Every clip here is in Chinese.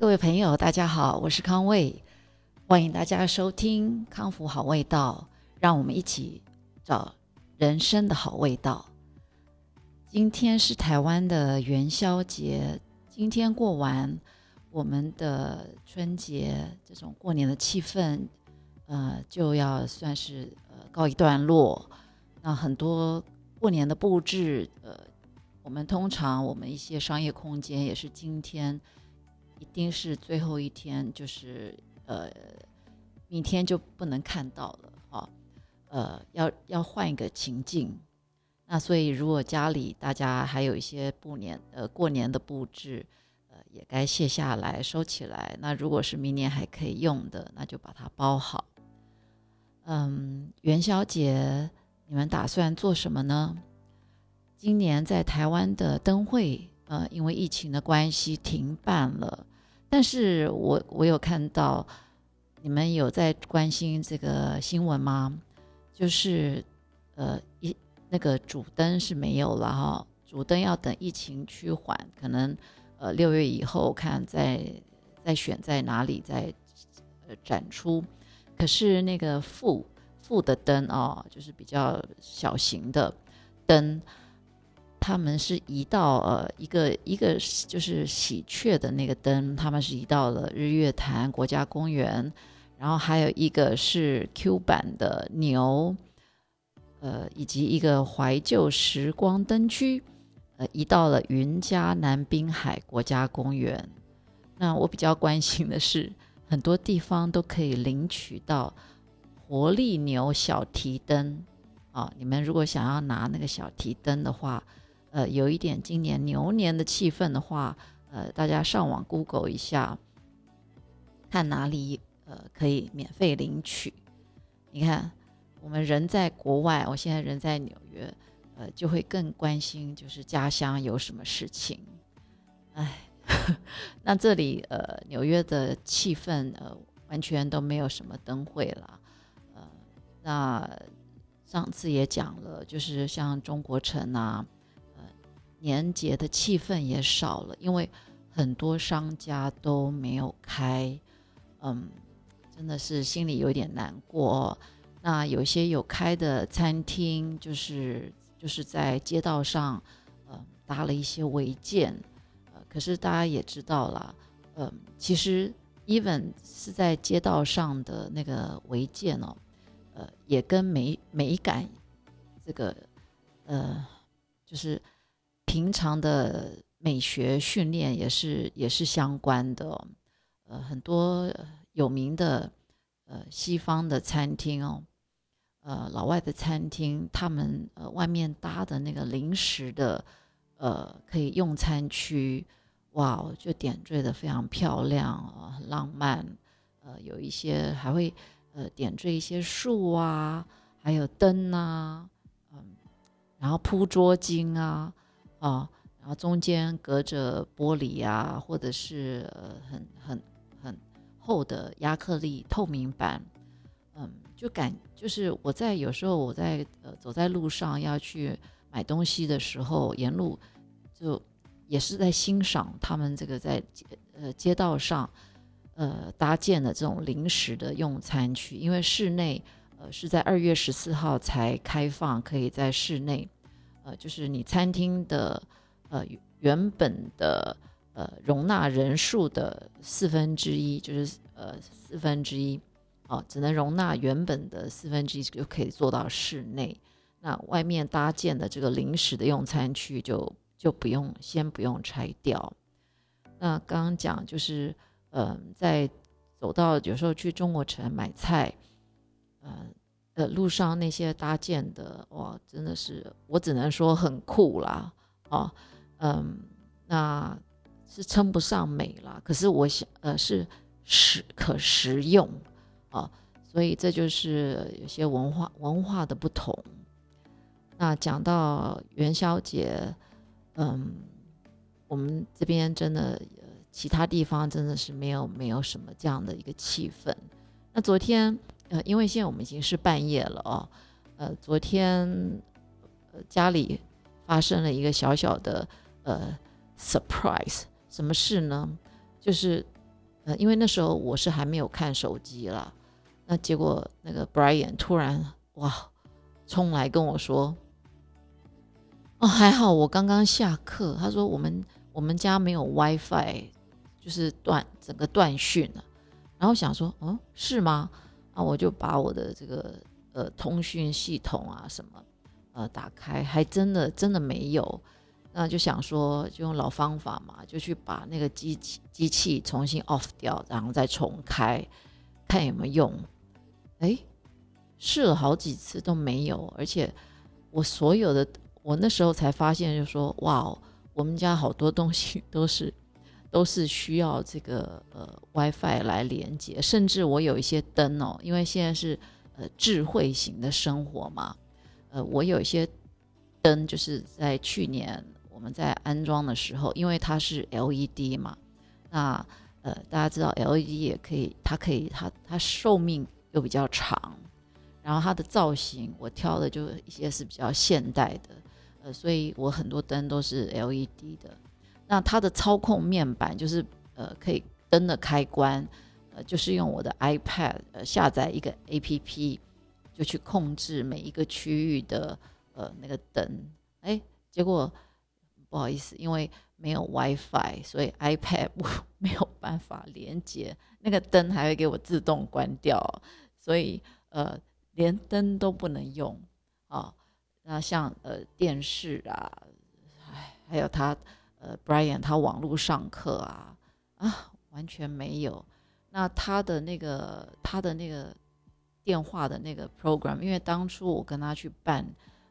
各位朋友，大家好，我是康卫，欢迎大家收听《康复好味道》，让我们一起找人生的好味道。今天是台湾的元宵节，今天过完，我们的春节这种过年的气氛，呃，就要算是呃告一段落。那很多过年的布置，呃，我们通常我们一些商业空间也是今天。一定是最后一天，就是呃，明天就不能看到了啊，呃，要要换一个情境。那所以，如果家里大家还有一些布年呃过年的布置，呃，也该卸下来收起来。那如果是明年还可以用的，那就把它包好。嗯，元宵节你们打算做什么呢？今年在台湾的灯会，呃，因为疫情的关系停办了。但是我我有看到，你们有在关心这个新闻吗？就是，呃，一那个主灯是没有了哈，主灯要等疫情趋缓，可能呃六月以后看再再选在哪里再呃展出。可是那个副副的灯哦，就是比较小型的灯。他们是移到呃一个一个就是喜鹊的那个灯，他们是移到了日月潭国家公园，然后还有一个是 Q 版的牛，呃，以及一个怀旧时光灯区，呃，移到了云嘉南滨海国家公园。那我比较关心的是，很多地方都可以领取到活力牛小提灯啊！你们如果想要拿那个小提灯的话，呃，有一点今年牛年的气氛的话，呃，大家上网 Google 一下，看哪里呃可以免费领取。你看，我们人在国外，我现在人在纽约，呃，就会更关心就是家乡有什么事情。哎，那这里呃纽约的气氛呃完全都没有什么灯会了。呃，那上次也讲了，就是像中国城啊。年节的气氛也少了，因为很多商家都没有开，嗯，真的是心里有点难过。那有些有开的餐厅，就是就是在街道上，呃，搭了一些违建，呃，可是大家也知道了，嗯，其实 even 是在街道上的那个违建哦，呃，也跟美美感这个，呃，就是。平常的美学训练也是也是相关的，呃，很多有名的呃西方的餐厅哦，呃，老外的餐厅，他们呃外面搭的那个临时的呃可以用餐区，哇，就点缀的非常漂亮啊，很浪漫，呃，有一些还会呃点缀一些树啊，还有灯啊，嗯，然后铺桌巾啊。啊，然后中间隔着玻璃啊，或者是呃很很很厚的亚克力透明板，嗯，就感就是我在有时候我在呃走在路上要去买东西的时候，沿路就也是在欣赏他们这个在街呃街道上呃搭建的这种临时的用餐区，因为室内呃是在二月十四号才开放，可以在室内。呃，就是你餐厅的呃原本的呃容纳人数的四分之一，就是呃四分之一，哦，只能容纳原本的四分之一就可以做到室内。那外面搭建的这个临时的用餐区就就不用先不用拆掉。那刚刚讲就是呃在走到有时候去中国城买菜，嗯。路上那些搭建的哇，真的是我只能说很酷啦，哦，嗯，那是称不上美啦，可是我想，呃，是实可食用啊，所以这就是有些文化文化的不同。那讲到元宵节，嗯，我们这边真的，其他地方真的是没有没有什么这样的一个气氛。那昨天。呃，因为现在我们已经是半夜了哦，呃，昨天呃家里发生了一个小小的呃 surprise，什么事呢？就是呃，因为那时候我是还没有看手机啦，那结果那个 Brian 突然哇冲来跟我说，哦还好我刚刚下课，他说我们我们家没有 WiFi，就是断整个断讯了，然后想说哦是吗？啊我就把我的这个呃通讯系统啊什么呃打开，还真的真的没有。那就想说，就用老方法嘛，就去把那个机器机器重新 off 掉，然后再重开，看有没有用。哎，试了好几次都没有，而且我所有的，我那时候才发现，就说哇，我们家好多东西都是都是需要这个呃 WiFi 来连接，甚至我有一些灯哦，因为现在是呃智慧型的生活嘛，呃，我有一些灯就是在去年。我们在安装的时候，因为它是 LED 嘛，那呃，大家知道 LED 也可以，它可以，它它寿命又比较长，然后它的造型我挑的就一些是比较现代的，呃，所以我很多灯都是 LED 的。那它的操控面板就是呃，可以灯的开关，呃，就是用我的 iPad 呃下载一个 APP，就去控制每一个区域的呃那个灯，哎，结果。不好意思，因为没有 WiFi，所以 iPad 没有办法连接，那个灯还会给我自动关掉，所以呃连灯都不能用啊。那像呃电视啊，哎，还有它呃 Brian 他网络上课啊啊完全没有。那他的那个他的那个电话的那个 program，因为当初我跟他去办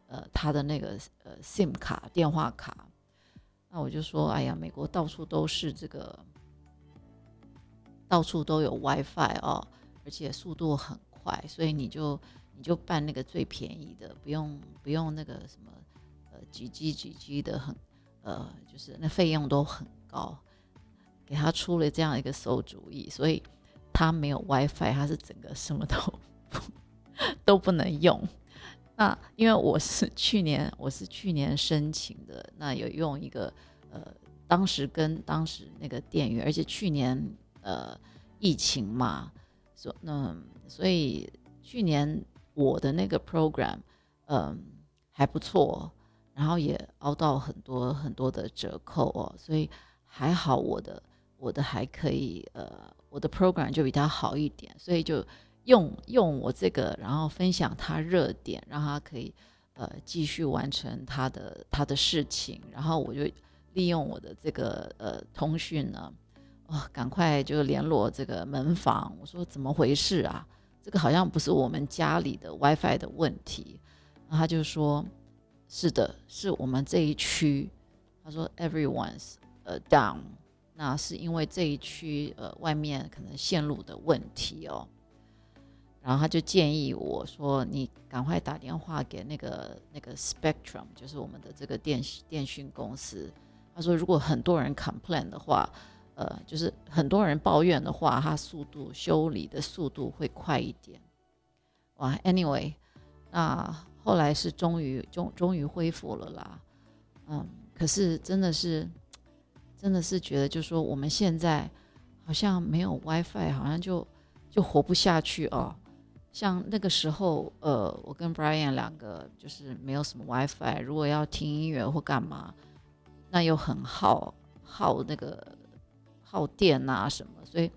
呃他的那个呃 SIM 卡电话卡。那我就说，哎呀，美国到处都是这个，到处都有 WiFi 哦，而且速度很快，所以你就你就办那个最便宜的，不用不用那个什么呃几 G 几 G 的，很呃就是那费用都很高，给他出了这样一个馊主意，所以他没有 WiFi，他是整个什么都 都不能用。那因为我是去年，我是去年申请的，那有用一个呃，当时跟当时那个店员，而且去年呃疫情嘛，所那所以去年我的那个 program 嗯还不错，然后也凹到很多很多的折扣哦，所以还好我的我的还可以呃我的 program 就比他好一点，所以就。用用我这个，然后分享他热点，让他可以呃继续完成他的他的事情，然后我就利用我的这个呃通讯呢，哇，赶快就联络这个门房，我说怎么回事啊？这个好像不是我们家里的 WiFi 的问题，然后他就说是的，是我们这一区，他说 everyone's 呃 down，那是因为这一区呃外面可能线路的问题哦。然后他就建议我说：“你赶快打电话给那个那个 Spectrum，就是我们的这个电电讯公司。他说，如果很多人 complain 的话，呃，就是很多人抱怨的话，它速度修理的速度会快一点。哇，Anyway，那后来是终于终终于恢复了啦。嗯，可是真的是真的是觉得，就说我们现在好像没有 WiFi，好像就就活不下去哦。”像那个时候，呃，我跟 Brian 两个就是没有什么 WiFi，如果要听音乐或干嘛，那又很耗耗那个耗电啊什么，所以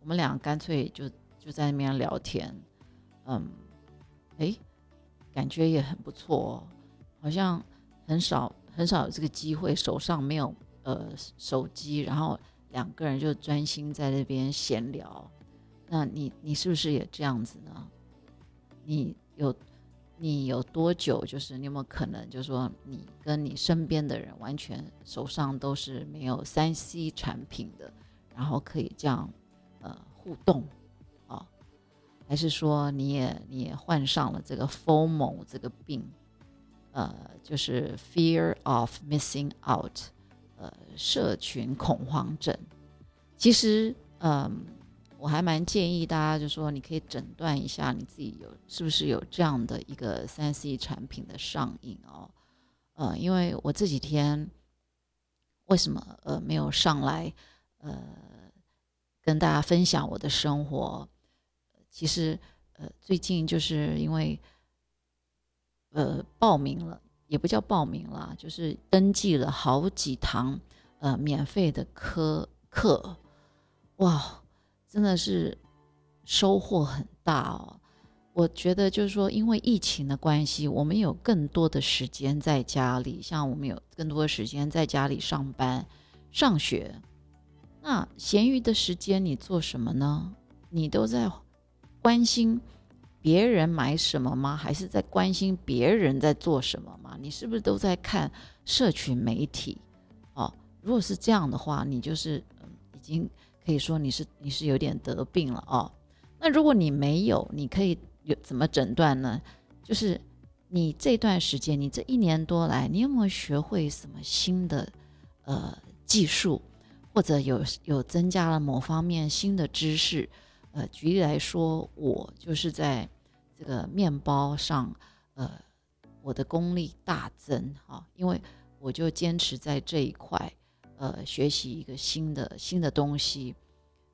我们俩干脆就就在那边聊天，嗯，哎，感觉也很不错哦，好像很少很少有这个机会，手上没有呃手机，然后两个人就专心在那边闲聊。那你你是不是也这样子呢？你有你有多久？就是你有没有可能，就是说你跟你身边的人完全手上都是没有三 C 产品的，然后可以这样呃互动？还是说你也你也患上了这个 FOMO 这个病？呃，就是 Fear of Missing Out，呃，社群恐慌症。其实，嗯。我还蛮建议大家，就说你可以诊断一下你自己有是不是有这样的一个三 C 产品的上瘾哦，呃，因为我这几天为什么呃没有上来呃跟大家分享我的生活。其实，呃，最近就是因为，呃，报名了，也不叫报名了，就是登记了好几堂呃免费的课课，哇，真的是收获很大哦。我觉得就是说，因为疫情的关系，我们有更多的时间在家里，像我们有更多的时间在家里上班、上学。那闲余的时间你做什么呢？你都在关心别人买什么吗？还是在关心别人在做什么吗？你是不是都在看社群媒体？哦，如果是这样的话，你就是嗯，已经可以说你是你是有点得病了哦。那如果你没有，你可以。有怎么诊断呢？就是你这段时间，你这一年多来，你有没有学会什么新的呃技术，或者有有增加了某方面新的知识？呃，举例来说，我就是在这个面包上，呃，我的功力大增哈，因为我就坚持在这一块，呃，学习一个新的新的东西，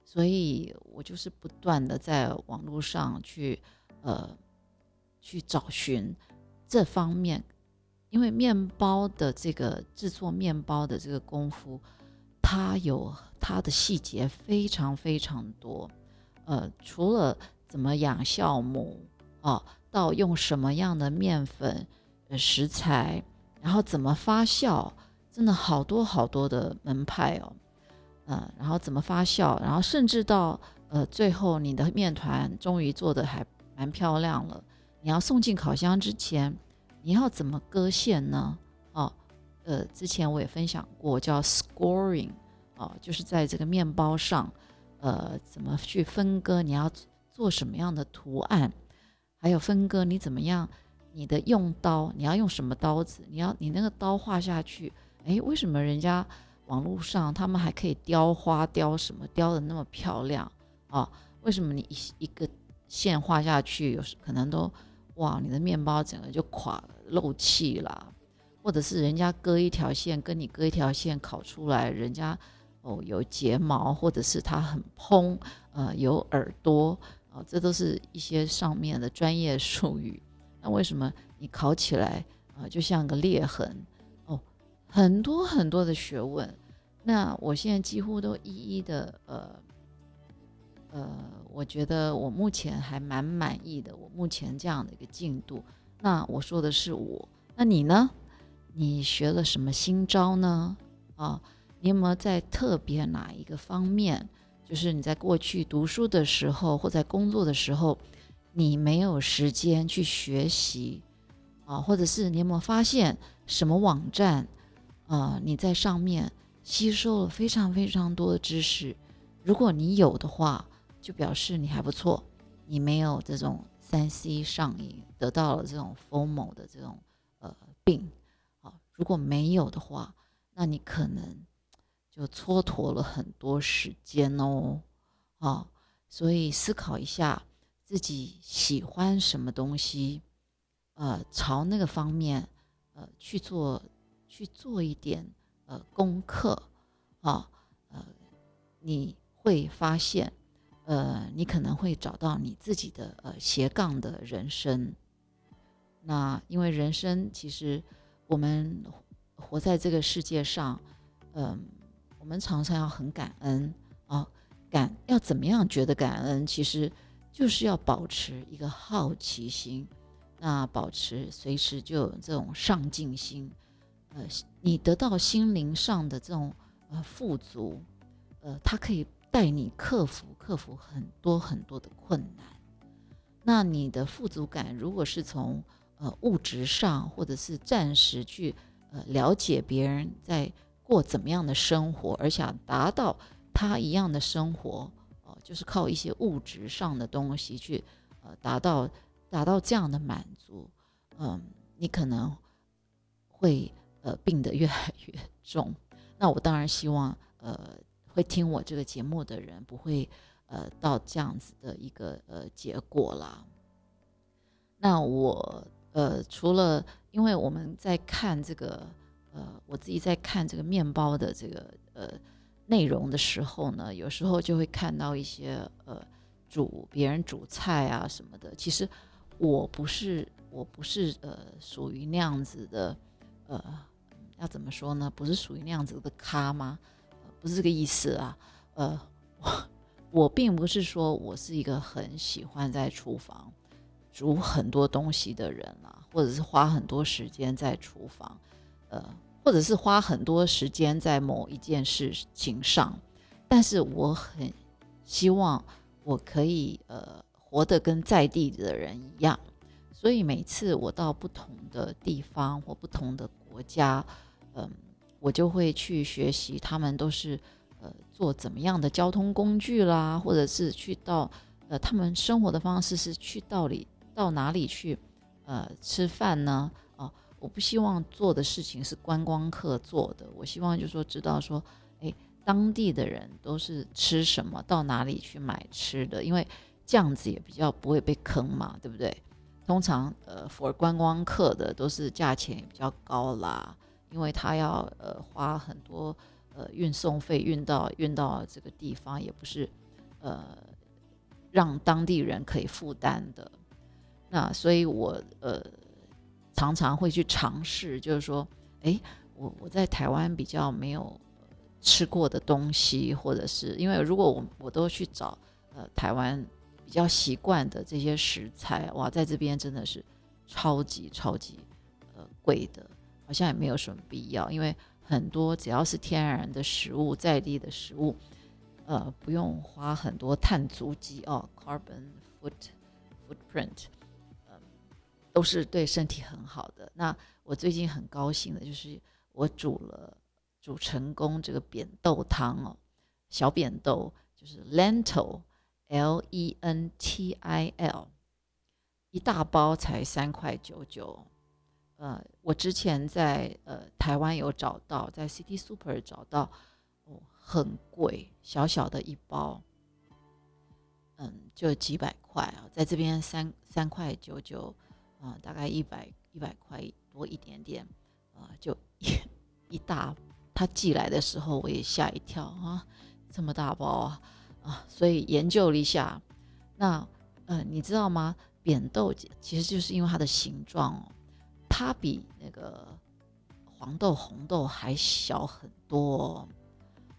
所以我就是不断的在网络上去。呃，去找寻这方面，因为面包的这个制作面包的这个功夫，它有它的细节非常非常多。呃，除了怎么养酵母啊，到用什么样的面粉呃食材，然后怎么发酵，真的好多好多的门派哦。嗯，然后怎么发酵，然后甚至到呃最后你的面团终于做的还。蛮漂亮了。你要送进烤箱之前，你要怎么割线呢？哦，呃，之前我也分享过，叫 scoring，哦，就是在这个面包上，呃，怎么去分割？你要做什么样的图案？还有分割，你怎么样？你的用刀，你要用什么刀子？你要你那个刀画下去，哎，为什么人家网络上他们还可以雕花雕什么雕的那么漂亮啊？为什么你一一个？线画下去，有时可能都哇，你的面包整个就垮了，漏气了，或者是人家割一条线，跟你割一条线烤出来，人家哦有睫毛，或者是它很蓬，呃有耳朵，啊，这都是一些上面的专业术语。那为什么你考起来啊，就像个裂痕？哦，很多很多的学问。那我现在几乎都一一的呃。呃，我觉得我目前还蛮满意的。我目前这样的一个进度，那我说的是我，那你呢？你学了什么新招呢？啊，你有没有在特别哪一个方面，就是你在过去读书的时候或在工作的时候，你没有时间去学习啊？或者是你有没有发现什么网站啊？你在上面吸收了非常非常多的知识？如果你有的话，就表示你还不错，你没有这种三 C 上瘾，得到了这种 FOMO 的这种呃病，好，如果没有的话，那你可能就蹉跎了很多时间哦，啊，所以思考一下自己喜欢什么东西，呃，朝那个方面呃去做去做一点呃功课，啊，呃，你会发现。呃，你可能会找到你自己的呃斜杠的人生。那因为人生其实我们活在这个世界上，嗯，我们常常要很感恩啊，感要怎么样觉得感恩？其实就是要保持一个好奇心，那保持随时就有这种上进心。呃，你得到心灵上的这种呃富足，呃，它可以。带你克服克服很多很多的困难，那你的富足感如果是从呃物质上或者是暂时去呃了解别人在过怎么样的生活，而想达到他一样的生活，哦，就是靠一些物质上的东西去呃达到达到这样的满足，嗯，你可能会呃病得越来越重。那我当然希望呃。会听我这个节目的人不会，呃，到这样子的一个呃结果啦。那我呃，除了因为我们在看这个，呃，我自己在看这个面包的这个呃内容的时候呢，有时候就会看到一些呃煮别人煮菜啊什么的。其实我不是我不是呃属于那样子的呃要怎么说呢？不是属于那样子的咖吗？不是这个意思啊。呃，我我并不是说我是一个很喜欢在厨房煮很多东西的人啊，或者是花很多时间在厨房，呃。或者是花很多时间在某一件事情上，但是我很希望我可以呃活得跟在地的人一样，所以每次我到不同的地方或不同的国家，嗯，我就会去学习他们都是呃做怎么样的交通工具啦，或者是去到呃他们生活的方式是去到里到哪里去呃吃饭呢？我不希望做的事情是观光客做的，我希望就是说知道说，哎，当地的人都是吃什么，到哪里去买吃的，因为这样子也比较不会被坑嘛，对不对？通常呃，for 观光客的都是价钱也比较高啦，因为他要呃花很多呃运送费运到运到这个地方，也不是呃让当地人可以负担的。那所以我呃。常常会去尝试，就是说，哎，我我在台湾比较没有吃过的东西，或者是因为如果我我都去找呃台湾比较习惯的这些食材，哇，在这边真的是超级超级呃贵的，好像也没有什么必要，因为很多只要是天然的食物，在地的食物，呃，不用花很多碳足迹哦，carbon foot footprint。都是对身体很好的。那我最近很高兴的就是我煮了煮成功这个扁豆汤哦，小扁豆就是 lentil，L E N T I L，一大包才三块九九。呃，我之前在呃台湾有找到，在 City Super 找到，哦，很贵，小小的一包，嗯，就几百块啊，在这边三三块九九。啊，大概一百一百块多一点点，啊，就一一大，他寄来的时候我也吓一跳啊，这么大包啊，啊，所以研究了一下，那呃，你知道吗？扁豆其实就是因为它的形状哦，它比那个黄豆、红豆还小很多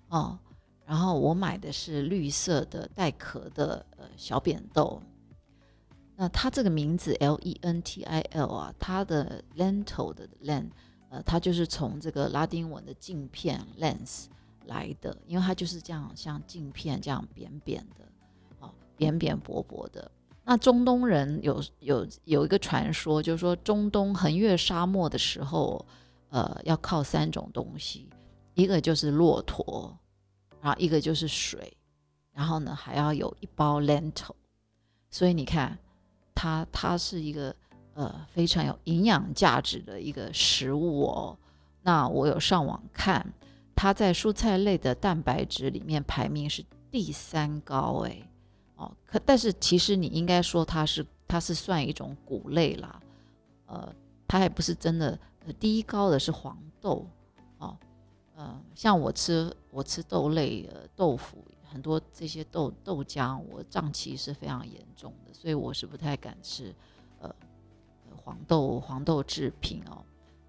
哦，然后我买的是绿色的带壳的呃小扁豆。那它这个名字 L E N T I L 啊，它的 lentil 的 len，呃，它就是从这个拉丁文的镜片 lens 来的，因为它就是这样像镜片这样扁扁的，哦，扁扁薄薄的。那中东人有有有一个传说，就是说中东横越沙漠的时候，呃，要靠三种东西，一个就是骆驼，然后一个就是水，然后呢还要有一包 lentil，所以你看。它它是一个呃非常有营养价值的一个食物哦。那我有上网看，它在蔬菜类的蛋白质里面排名是第三高哎哦。可但是其实你应该说它是它是算一种谷类啦，呃，它还不是真的第一高的是黄豆哦。呃，像我吃我吃豆类呃豆腐。很多这些豆豆浆，我胀气是非常严重的，所以我是不太敢吃，呃，黄豆黄豆制品哦。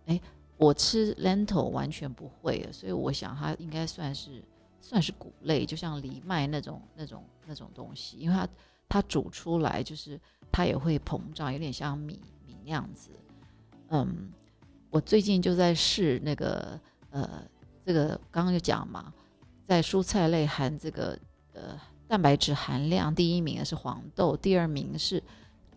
哎，我吃 lentil 完全不会，所以我想它应该算是算是谷类，就像藜麦那种那种那种东西，因为它它煮出来就是它也会膨胀，有点像米米那样子。嗯，我最近就在试那个呃，这个刚刚就讲嘛。在蔬菜类含这个呃蛋白质含量第一名是黄豆，第二名是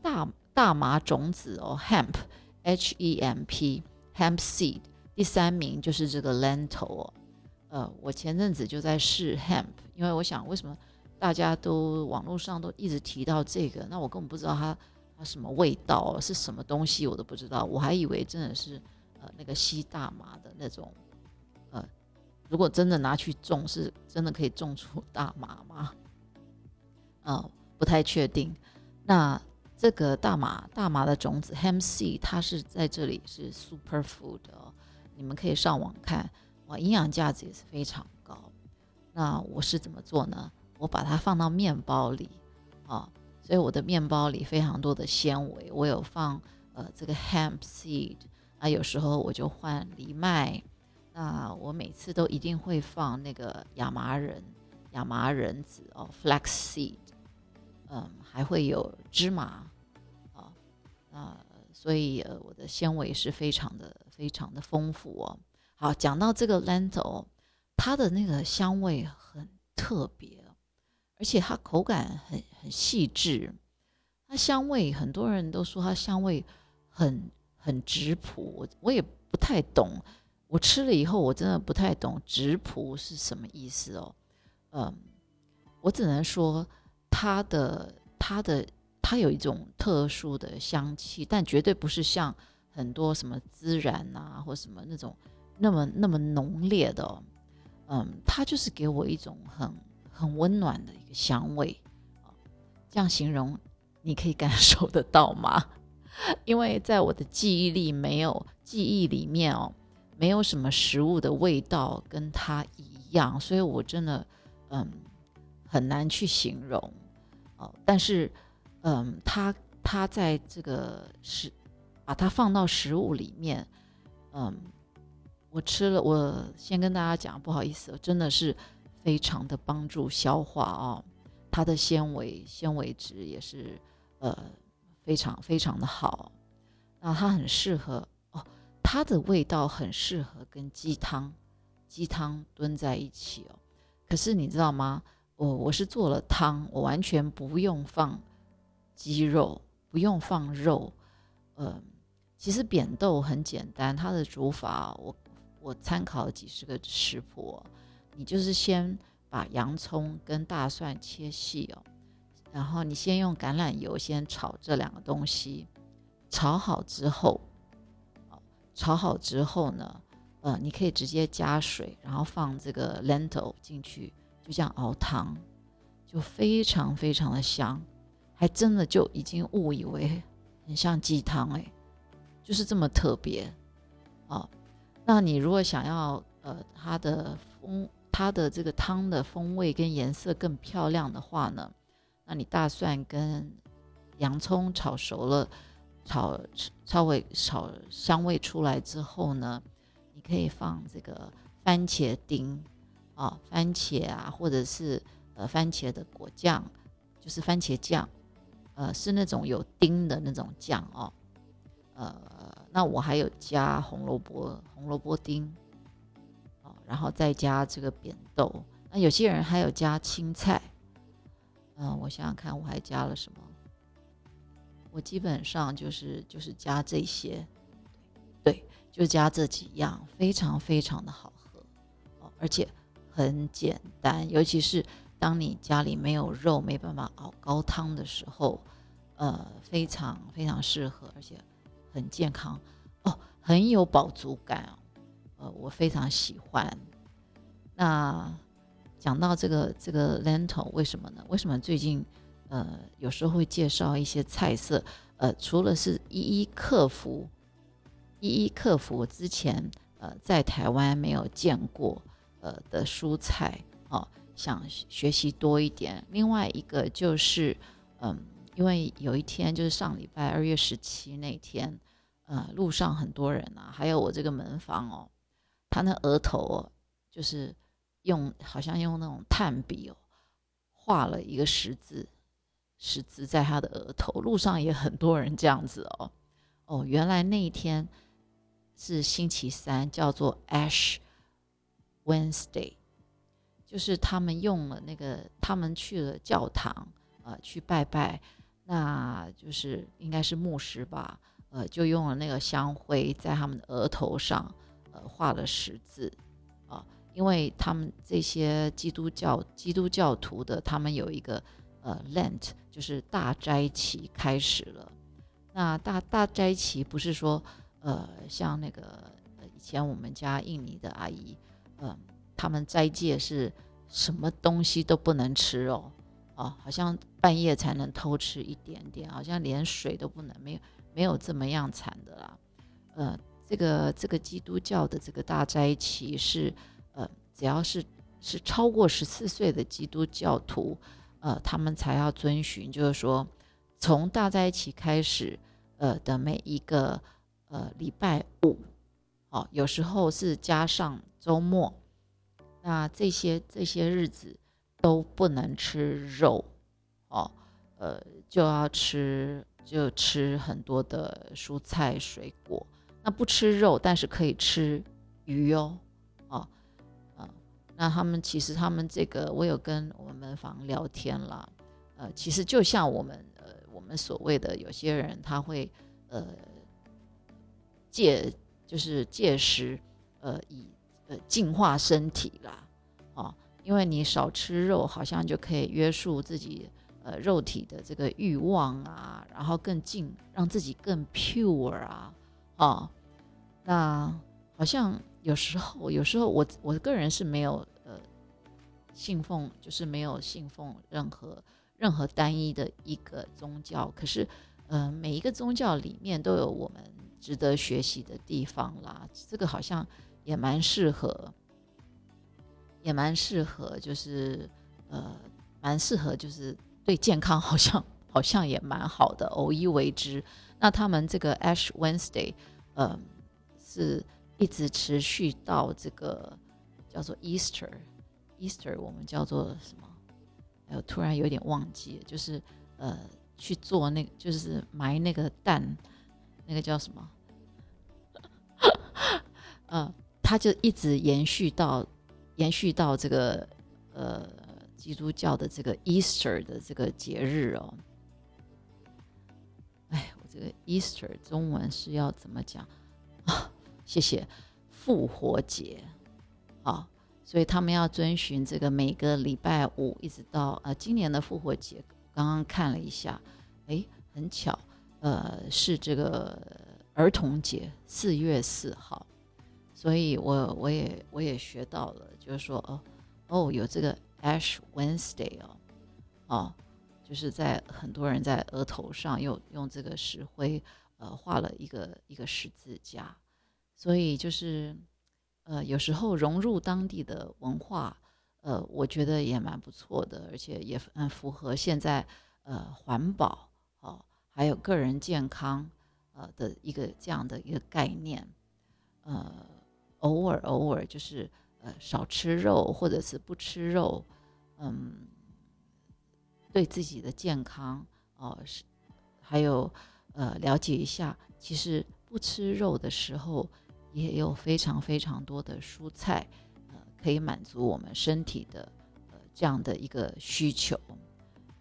大大麻种子哦，hemp，h e m p，hemp seed，第三名就是这个 lentil。呃，我前阵子就在试 hemp，因为我想为什么大家都网络上都一直提到这个，那我根本不知道它它什么味道，是什么东西我都不知道，我还以为真的是呃那个吸大麻的那种。如果真的拿去种，是真的可以种出大麻吗？嗯，不太确定。那这个大麻大麻的种子 hemp seed，它是在这里是 super food 哦，你们可以上网看，哇，营养价值也是非常高。那我是怎么做呢？我把它放到面包里啊，所以我的面包里非常多的纤维。我有放呃这个 hemp seed 啊，有时候我就换藜麦。那我每次都一定会放那个亚麻仁、亚麻仁籽哦，flax seed，嗯，还会有芝麻啊，那所以呃我的纤维是非常的非常的丰富哦。好，讲到这个 lentil，它的那个香味很特别，而且它口感很很细致，它香味很多人都说它香味很很质朴，我我也不太懂。我吃了以后，我真的不太懂直朴是什么意思哦。嗯，我只能说它的它的它有一种特殊的香气，但绝对不是像很多什么孜然啊或什么那种那么那么浓烈的。嗯，它就是给我一种很很温暖的一个香味这样形容你可以感受得到吗？因为在我的记忆力没有记忆里面哦。没有什么食物的味道跟它一样，所以我真的嗯很难去形容哦。但是嗯，它它在这个食把它放到食物里面，嗯，我吃了，我先跟大家讲，不好意思，真的是非常的帮助消化哦。它的纤维纤维质也是呃非常非常的好，那它很适合。它的味道很适合跟鸡汤，鸡汤炖在一起哦。可是你知道吗？我我是做了汤，我完全不用放鸡肉，不用放肉。呃，其实扁豆很简单，它的煮法我我参考了几十个食谱。你就是先把洋葱跟大蒜切细哦，然后你先用橄榄油先炒这两个东西，炒好之后。炒好之后呢，呃，你可以直接加水，然后放这个 lentil 进去，就这样熬汤，就非常非常的香，还真的就已经误以为很像鸡汤哎，就是这么特别哦。那你如果想要呃它的风它的这个汤的风味跟颜色更漂亮的话呢，那你大蒜跟洋葱炒熟了。炒稍微炒香味出来之后呢，你可以放这个番茄丁啊，番茄啊，或者是呃番茄的果酱，就是番茄酱，呃是那种有丁的那种酱哦，呃那我还有加红萝卜红萝卜丁，哦然后再加这个扁豆，那有些人还有加青菜，嗯我想想看我还加了什么。我基本上就是就是加这些，对，就加这几样，非常非常的好喝哦，而且很简单，尤其是当你家里没有肉，没办法熬高汤的时候，呃，非常非常适合，而且很健康哦，很有饱足感哦，呃，我非常喜欢。那讲到这个这个 lentil，为什么呢？为什么最近？呃，有时候会介绍一些菜色，呃，除了是一一克服，一一克服之前呃在台湾没有见过呃的蔬菜哦，想学习多一点。另外一个就是，嗯，因为有一天就是上礼拜二月十七那天，呃，路上很多人啊，还有我这个门房哦，他那额头哦，就是用好像用那种炭笔哦，画了一个十字。十字在他的额头，路上也很多人这样子哦。哦，原来那一天是星期三，叫做 Ash Wednesday，就是他们用了那个，他们去了教堂，呃，去拜拜，那就是应该是牧师吧，呃，就用了那个香灰在他们的额头上，呃，画了十字，啊，因为他们这些基督教基督教徒的，他们有一个。呃，Lent 就是大斋期开始了。那大大斋期不是说，呃，像那个以前我们家印尼的阿姨，嗯，他们斋戒是什么东西都不能吃哦，哦，好像半夜才能偷吃一点点，好像连水都不能，没有没有这么样惨的啦。呃，这个这个基督教的这个大斋期是，呃，只要是是超过十四岁的基督教徒，呃，他们才要遵循，就是说从大在一起开始，呃的每一个呃礼拜五，哦，有时候是加上周末，那这些这些日子都不能吃肉，哦，呃，就要吃就吃很多的蔬菜水果。那不吃肉，但是可以吃鱼哦，哦，那他们其实他们这个，我有跟我们房聊天了，呃，其实就像我们呃，我们所谓的有些人他会呃戒，就是戒食，呃，以呃净化身体啦，啊，因为你少吃肉，好像就可以约束自己呃肉体的这个欲望啊，然后更净，让自己更 pure 啊。啊，那好像有时候，有时候我我个人是没有呃信奉，就是没有信奉任何任何单一的一个宗教。可是，呃，每一个宗教里面都有我们值得学习的地方啦。这个好像也蛮适合，也蛮适合，就是呃，蛮适合，就是对健康好像好像也蛮好的，偶一为之。那他们这个 Ash Wednesday，嗯，是一直持续到这个叫做 Easter，Easter 我们叫做什么？哎，我突然有点忘记了，就是呃去做那个，就是埋那个蛋，那个叫什么？呃，他就一直延续到延续到这个呃基督教的这个 Easter 的这个节日哦。哎，我这个 Easter 中文是要怎么讲？谢谢，复活节啊，所以他们要遵循这个每个礼拜五一直到呃今年的复活节，刚刚看了一下，哎，很巧，呃，是这个儿童节，四月四号，所以我我也我也学到了，就是说哦哦有这个 Ash Wednesday 哦，哦。就是在很多人在额头上又用这个石灰，呃，画了一个一个十字架，所以就是，呃，有时候融入当地的文化，呃，我觉得也蛮不错的，而且也嗯符合现在呃环保哦，还有个人健康呃的一个这样的一个概念，呃，偶尔偶尔就是呃少吃肉或者是不吃肉，嗯。对自己的健康哦，是还有呃了解一下，其实不吃肉的时候，也有非常非常多的蔬菜，呃，可以满足我们身体的呃这样的一个需求。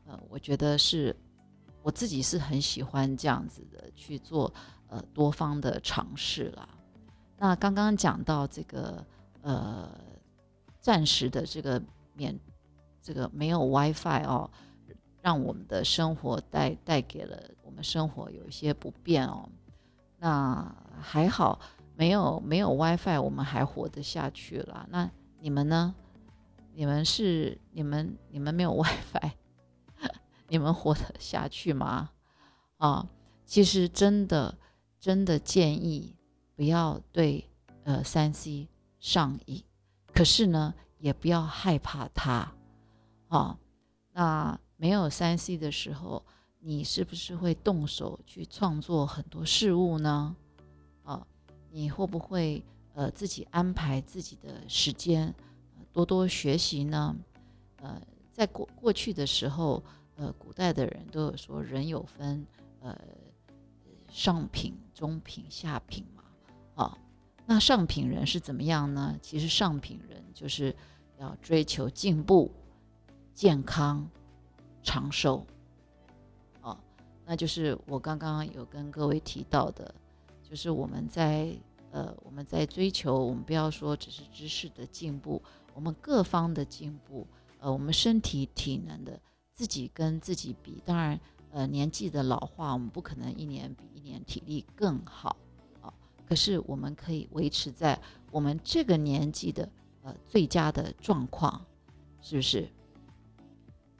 呃，我觉得是我自己是很喜欢这样子的去做呃多方的尝试啦。那刚刚讲到这个呃暂时的这个免这个没有 WiFi 哦。让我们的生活带带给了我们生活有一些不便哦，那还好没有没有 WiFi，我们还活得下去了。那你们呢？你们是你们你们没有 WiFi，你们活得下去吗？啊，其实真的真的建议不要对呃三 C 上瘾，可是呢也不要害怕它啊，那。没有三 C 的时候，你是不是会动手去创作很多事物呢？你会不会呃自己安排自己的时间，多多学习呢？呃，在过过去的时候，呃，古代的人都有说人有分呃上品、中品、下品嘛。啊，那上品人是怎么样呢？其实上品人就是要追求进步、健康。长寿，哦，那就是我刚刚有跟各位提到的，就是我们在呃我们在追求，我们不要说只是知识的进步，我们各方的进步，呃，我们身体体能的自己跟自己比，当然呃年纪的老化，我们不可能一年比一年体力更好啊，可是我们可以维持在我们这个年纪的呃最佳的状况，是不是？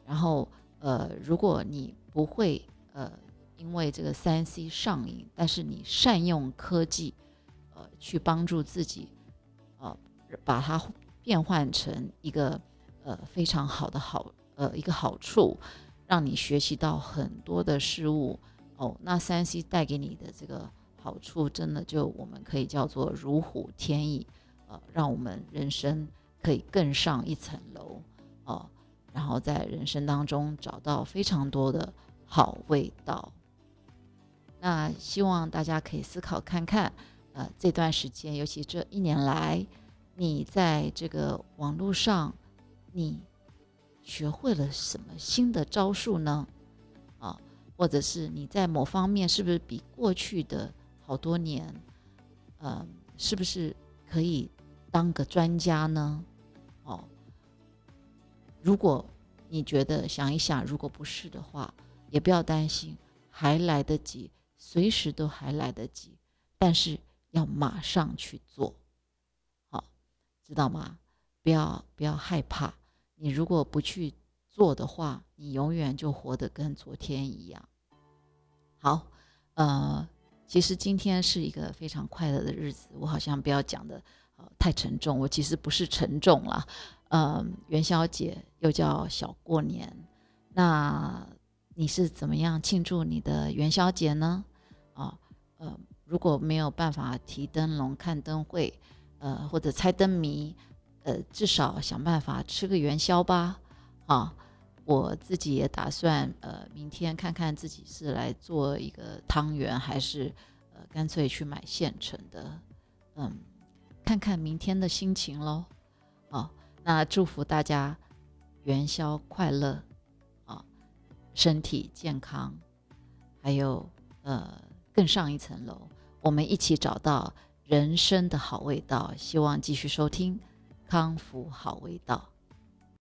然后。呃，如果你不会呃，因为这个三 C 上瘾，但是你善用科技，呃，去帮助自己，呃，把它变换成一个呃非常好的好呃一个好处，让你学习到很多的事物哦。那三 C 带给你的这个好处，真的就我们可以叫做如虎添翼，呃，让我们人生可以更上一层楼哦。然后在人生当中找到非常多的好味道。那希望大家可以思考看看，呃，这段时间，尤其这一年来，你在这个网络上，你学会了什么新的招数呢？啊，或者是你在某方面是不是比过去的好多年，呃，是不是可以当个专家呢？哦，如果你觉得想一想，如果不是的话，也不要担心，还来得及。随时都还来得及，但是要马上去做，好，知道吗？不要不要害怕，你如果不去做的话，你永远就活得跟昨天一样。好，呃，其实今天是一个非常快乐的日子，我好像不要讲的呃太沉重，我其实不是沉重了，呃，元宵节又叫小过年，那你是怎么样庆祝你的元宵节呢？啊，呃，如果没有办法提灯笼、看灯会，呃，或者猜灯谜，呃，至少想办法吃个元宵吧。啊，我自己也打算，呃，明天看看自己是来做一个汤圆，还是呃，干脆去买现成的。嗯，看看明天的心情喽。啊，那祝福大家元宵快乐，啊，身体健康，还有呃。更上一层楼，我们一起找到人生的好味道。希望继续收听《康复好味道》。